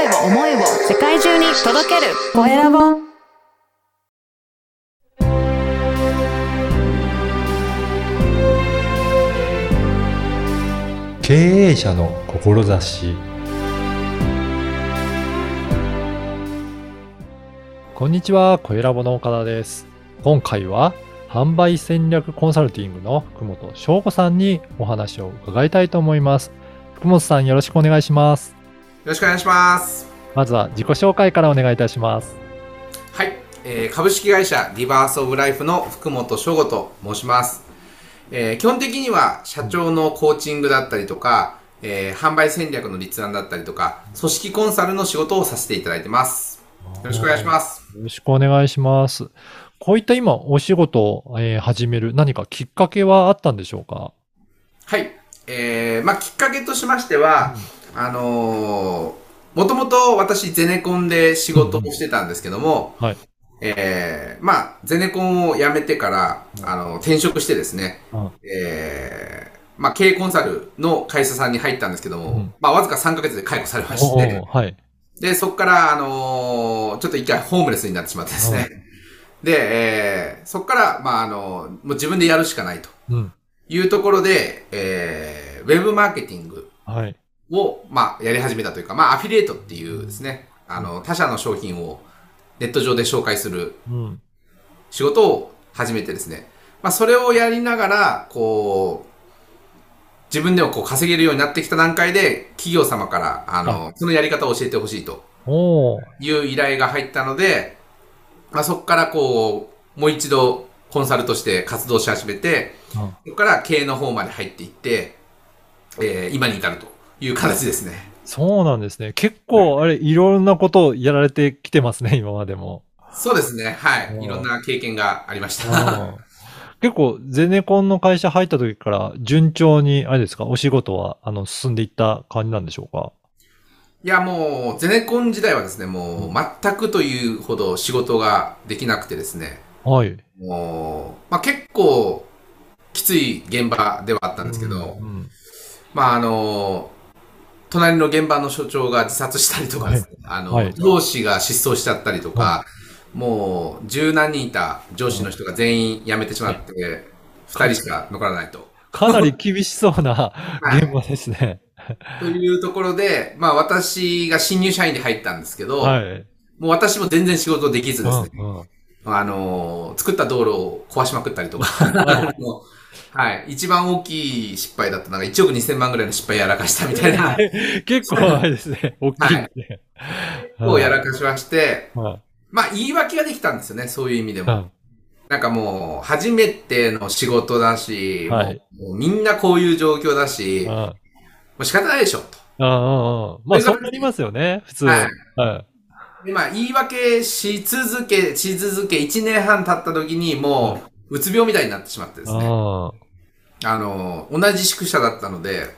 声を思いを世界中に届けるコエラボ経営者の志こんにちは、コエラボの岡田です。今回は販売戦略コンサルティングの福本翔子さんにお話を伺いたいと思います。福本さんよろしくお願いします。よろしくお願いします。まずは自己紹介からお願いいたします。はい、えー株式会社リバースオブライフの福本翔吾と申します。えー基本的には社長のコーチングだったりとか、えー販売戦略の立案だったりとか、組織コンサルの仕事をさせていただいてます。よろしくお願いします。よろしくお願いします。こういった今お仕事を、えー始める何かきっかけはあったんでしょうか？はい、えーまあきっかけとしましては、あのーもともと私ゼネコンで仕事をしてたんですけども、はい。えーまあ、ゼネコンを辞めてから、あの、転職してですね、うんえーまあ、経営コンサルの会社さんに入ったんですけども、うんまあ、わずか3ヶ月で解雇されましおてー、はい。で、そこから、あのーちょっと一回ホームレスになってしまってですね、で、えーそこから、まあ、あのもう自分でやるしかないとうん。いうところで、えーウェブマーケティングはい。を、まあ、やり始めたというか、まあ、アフィリエイトっていうですね、あの、他社の商品をネット上で紹介するうん。仕事を始めてですね、まあ、それをやりながら、こう、自分でもこう稼げるようになってきた段階で、企業様から、あの、そのやり方を教えてほしいと。いう依頼が入ったので、まあ、そこからこう、もう一度コンサルとして活動し始めて、うんそこから経営の方まで入っていって、えー今に至るという形ですね。そうなんですね。結構、あれ、いろんなことをやられてきてますね、今までも。そうですね。はうんい。いろんな経験がありました。うん結構、ゼネコンの会社入った時から、順調に、あれですか、お仕事は、あの、進んでいった感じなんでしょうか？いや、もう、ゼネコン時代はですね、もう、全くというほど仕事ができなくてですね、はい。もう、まあ結構、きつい現場ではあったんですけど、うんまああの、隣の現場の所長が自殺したりとかですね、あの、はい。上司が失踪しちゃったりとか、もう、十何人いた上司の人が全員辞めてしまって、二人しか残らないと。かなり厳しそうな はい。現場ですね。というところで、まあ私が新入社員で入ったんですけど、はい。もう私も全然仕事できずですね、うんうん。あのー作った道路を壊しまくったりとか、はい、一番大きい失敗だったのが1億2000万ぐらいの失敗やらかしたみたいな、結構あれですね。大きいんで。をやらかしまして、はい。まあ言い訳ができたんですよね、そういう意味でも。はい。なんかもう、初めての仕事だし、はい。もうみんなこういう状況だし、もあう仕方ないでしょ、と。あ、ああ、まあ、そうなりますよね、普通。はい。はい。で、まあ、言い訳し続け、し続け、1年半経った時に、もう、うつ病みたいになってしまってですね。ああの、同じ宿舎だったので、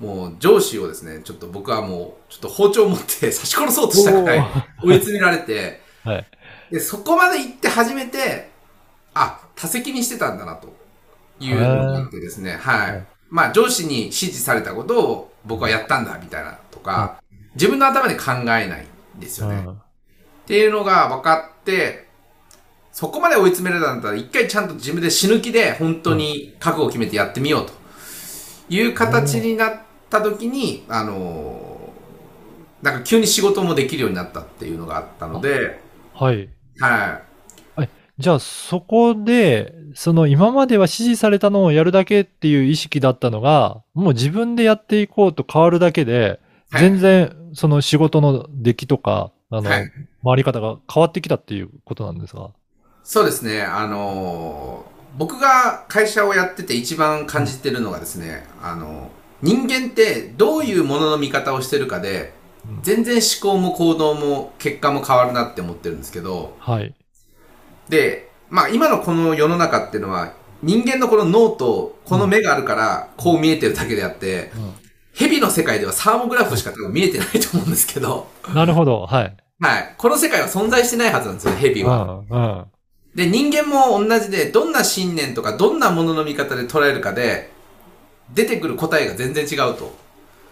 もう上司をですね、ちょっと僕はもう、ちょっと包丁を持って刺し殺そうとしたぐらい追い詰められて、あ。はい。で、そこまで行って初めて、あ、多責にしてたんだな、というのがあってですね、ははいい。まあ、上司に指示されたことを僕はやったんだ、みたいなとか、自分の頭で考えないんですよね。うんっていうのが分かって、そこまで追い詰められたんだったら、一回ちゃんと自分で死ぬ気で本当に覚悟を決めてやってみようという形になった時に、あのーなんか急に仕事もできるようになったっていうのがあったので、はい。はじゃあ、そこで、その今までは指示されたのをやるだけっていう意識だったのが、もう自分でやっていこうと変わるだけで、はい。全然その仕事の出来とか、あの、はい。回り方が変わってきたっていうことなんですが。い。そうですね、あのー僕が会社をやってて一番感じてるのがですね、あの人間ってどういうものの見方をしてるかでうん、全然思考も行動も結果も変わるなって思ってるんですけど、はい。で、まあ今のこの世の中っていうのは、人間のこの脳とこの目があるから、こう見えてるだけであって、蛇の世界ではサーモグラフしか多分見えてないと思うんですけど、なるほど。はい。はい。この世界は存在してないはずなんですよ、蛇は。うん。うん。で、人間も同じで、どんな信念とか、どんなものの見方で捉えるかで、出てくる答えが全然違うと。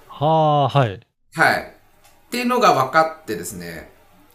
はあ、はい。はい。っていうのが分かってですね、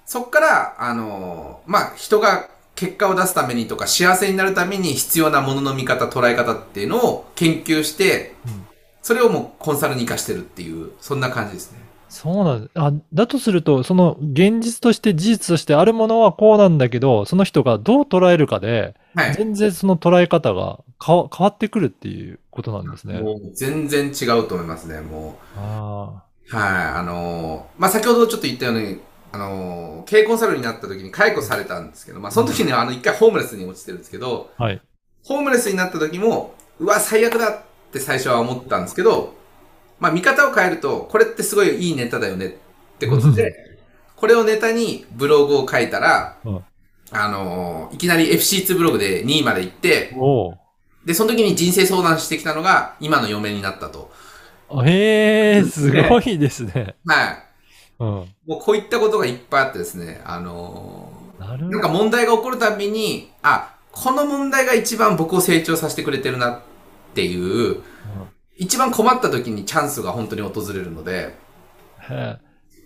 そっから、あの、まあ、人が結果を出すためにとか幸せになるために必要なものの見方、捉え方っていうのを研究して、うんそれをもうコンサルに活かしてるっていう、そんな感じですね。そうなんです。あ、だとすると、その現実として事実としてあるものはこうなんだけど、その人がどう捉えるかで、はい。全然その捉え方が変わってくるっていうことなんですね。もう全然違うと思いますね、もあう。はい。あのーまあ、先ほどちょっと言ったように、あのー経営コンサルになった時に解雇されたんですけど、まあ、その時にはあの、一回ホームレスに落ちてるんですけど、あ、はい。ホームレスになった時も、うわ、最悪だって最初は思ったんですけど、まあ見方を変えると、これってすごいいいネタだよねってことで、これをネタにブログを書いたら、うんあのーいきなり FC2 ブログで2位まで行って、で、その時に人生相談してきたのが、今の嫁になったと。ー。へえ、すごいですね。はい。うん。もうこういったことがいっぱいあってですね、あの。ーなんか問題が起こるたびに、あ、この問題が一番僕を成長させてくれてるなっていう、一番困った時にチャンスが本当に訪れるので、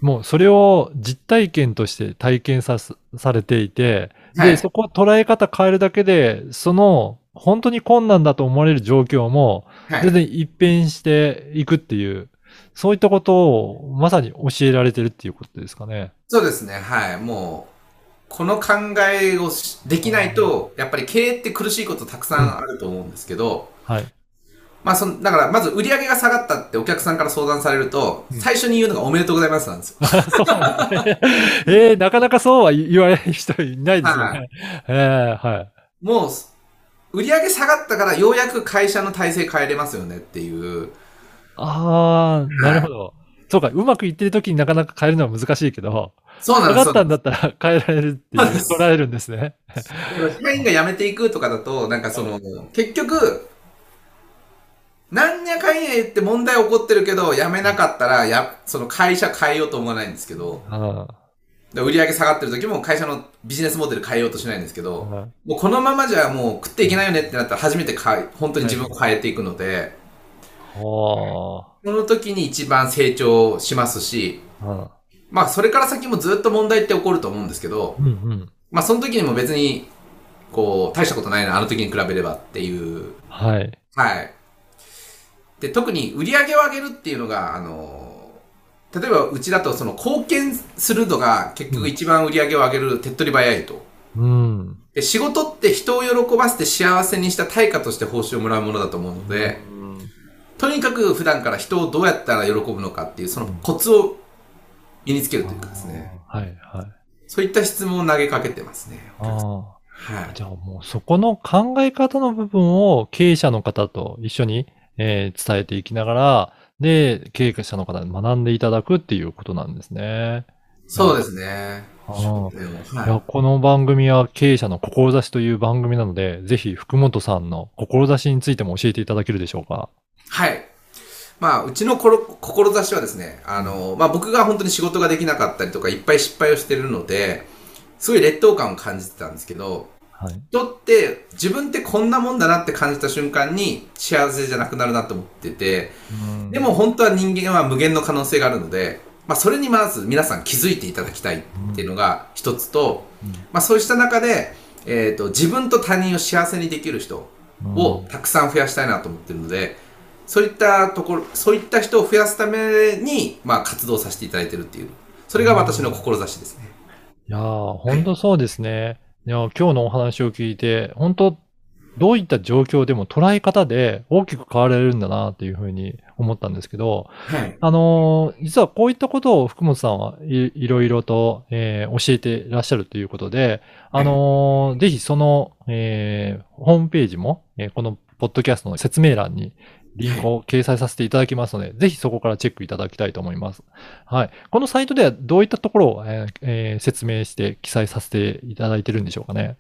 もうそれを実体験として体験さすされていて、で、はいそこを捉え方変えるだけで、その本当に困難だと思われる状況もはい全然一変していくっていう、そういったことをまさに教えられてるっていうことですかね。そうですね、はい。もう、この考えをしできないと、やっぱり経営って苦しいことたくさんあると思うんですけど、はい。まあその、だからまず売り上げが下がったってお客さんから相談されると、最初に言うのがおめでとうございますなんですよ。そうなん。えーなかなかそうは言われる人いないですよはね。えーはい。もう、売り上げ下がったからようやく会社の体制変えれますよねっていう。ああ、なるほど。そうか、うまくいってる時になかなか変えるのは難しいけど、そうなんです下がったんだったら変えられるって捉えるんですね。社員が辞めていくとかだと、なんかその、結局、なんやかんや言って問題起こってるけど、辞めなかったら、や、その会社変えようと思わないんですけど、売り上げ下がってる時も会社のビジネスモデル変えようとしないんですけあど、はいもうこのままじゃもう食っていけないよねってなったら初めて変え、本当に自分を変えていくので、はその時に一番成長しますし、まあそれから先もずっと問題って起こると思うんですけど。まあその時にも別に、こう、大したことないな、あの時に比べればっていうはい。はい。で、特に売り上げを上げるっていうのが、あの、例えばうちだとその貢献するのが結局一番売り上げを上げる手っ取り早いと。うん。で仕事って人を喜ばせて幸せにした対価として報酬をもらうものだと思うので、とにかく普段から人をどうやったら喜ぶのかっていうそのコツを身につけるというかですね。はいはい。そういった質問を投げかけてますね。ああ。はい。じゃあもうそこの考え方の部分を経営者の方と一緒に、えー伝えていきながら、で、経営者の方に学んでいただくっていうことなんですね。そうですね。はいや、この番組は経営者の志という番組なので、ぜひ福本さんの志についても教えていただけるでしょうか。はい。まあ、うちのころ志はですね、あの、まあ僕が本当に仕事ができなかったりとか、いっぱい失敗をしてるので、すごい劣等感を感じてたんですけど、はい。人って自分ってこんなもんだなって感じた瞬間に幸せじゃなくなるなと思ってて、でも本当は人間は無限の可能性があるので、まあそれにまず皆さん気づいていただきたいっていうのが一つと、まあそうした中で、えっ、と、自分と他人を幸せにできる人をたくさん増やしたいなと思ってるので、そういったところ、そういった人を増やすために、まあ活動させていただいてるっていう、それが私の志ですね。いやー、本当そうですね。いや、今日のお話を聞いて、本当どういった状況でも捉え方で大きく変わられるんだなっていうふうに思ったんですけど、はい。あのー実はこういったことを福本さんはいいろいろと、えー教えていらっしゃるということで、あのーぜひその、えーホームページも、えーこのポッドキャストの説明欄にリンクを掲載させていただきますので、ぜひそこからチェックいただきたいと思います。はい。このサイトではどういったところを、えーえー説明して記載させていただいてるんでしょうかね。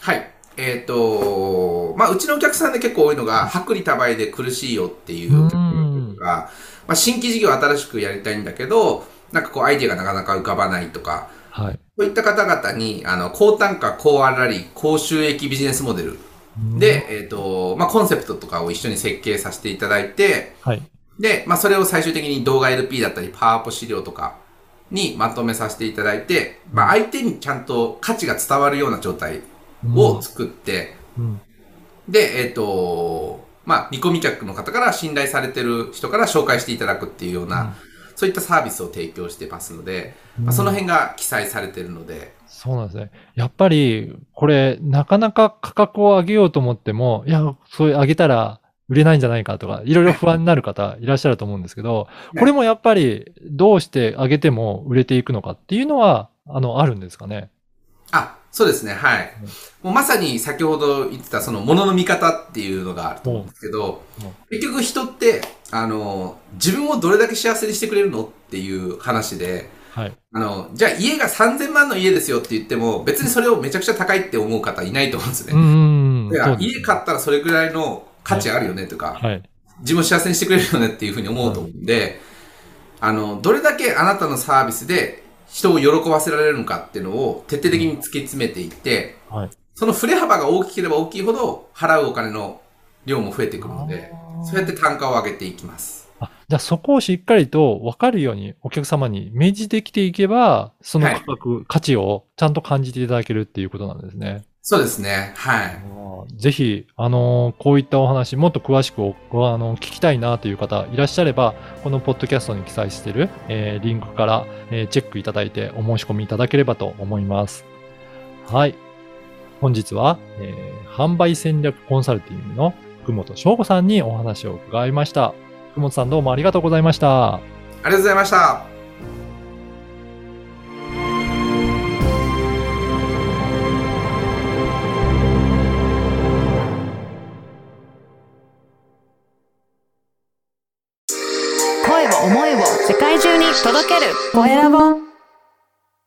はい。えっ、と、まあ、うちのお客さんで結構多いのが、薄利多売で苦しいよっていううんが、まあ、新規事業を新しくやりたいんだけど、なんかこうアイディアがなかなか浮かばないとか、はい。そういった方々に、あの、高単価、高粗利、高収益ビジネスモデルで、えっ、と、まあ、コンセプトとかを一緒に設計させていただいて、はい。で、まあ、それを最終的に動画 LP だったり、パワーポ資料とかにまとめさせていただいて、まあ、相手にちゃんと価値が伝わるような状態を作って、うん。で、えっ、と、まあ、見込み客の方から信頼されてる人から紹介していただくっていうような、そういったサービスを提供してますので、まあ、その辺が記載されてるので、そうなんですね。やっぱり、これ、なかなか価格を上げようと思っても、いや、それ上げたら売れないんじゃないかとか、いろいろ不安になる方いらっしゃると思うんですけど、これもやっぱり、どうして上げても売れていくのかっていうのは、あの、あるんですかね？あ、そうですね、はい。もうまさに先ほど言ってたその物の見方っていうのがあると思うんですけど結局人って、あの、自分をどれだけ幸せにしてくれるのっていう話で、はい。あの、じゃあ家が3000万の家ですよって言っても、別にそれをめちゃくちゃ高いって思う方いないと思うんですうね。ん。だからそうです家買ったらそれぐらいの価値あるよねとか、はい。自分を幸せにしてくれるよねっていうふうに思うと思うんで、あの、どれだけあなたのサービスで人を喜ばせられるのかっていうのを徹底的に突き詰めていって、はい。その振れ幅が大きければ大きいほど払うお金の量も増えてくるので、そうやって単価を上げていきます。あじゃあそこをしっかりと分かるようにお客様に明示できていけば、その価格、価値をちゃんと感じていただけるっていうことなんですね。そうですね。はい。ぜひ、あのこういったお話、もっと詳しくおあの聞きたいなという方いらっしゃれば、このポッドキャストに記載している、えーリンクから、えーチェックいただいてお申し込みいただければと思います。はい。本日は、えー販売戦略コンサルティングの福本翔吾さんにお話を伺いました。福本さんどうもありがとうございました。ありがとうございました。声を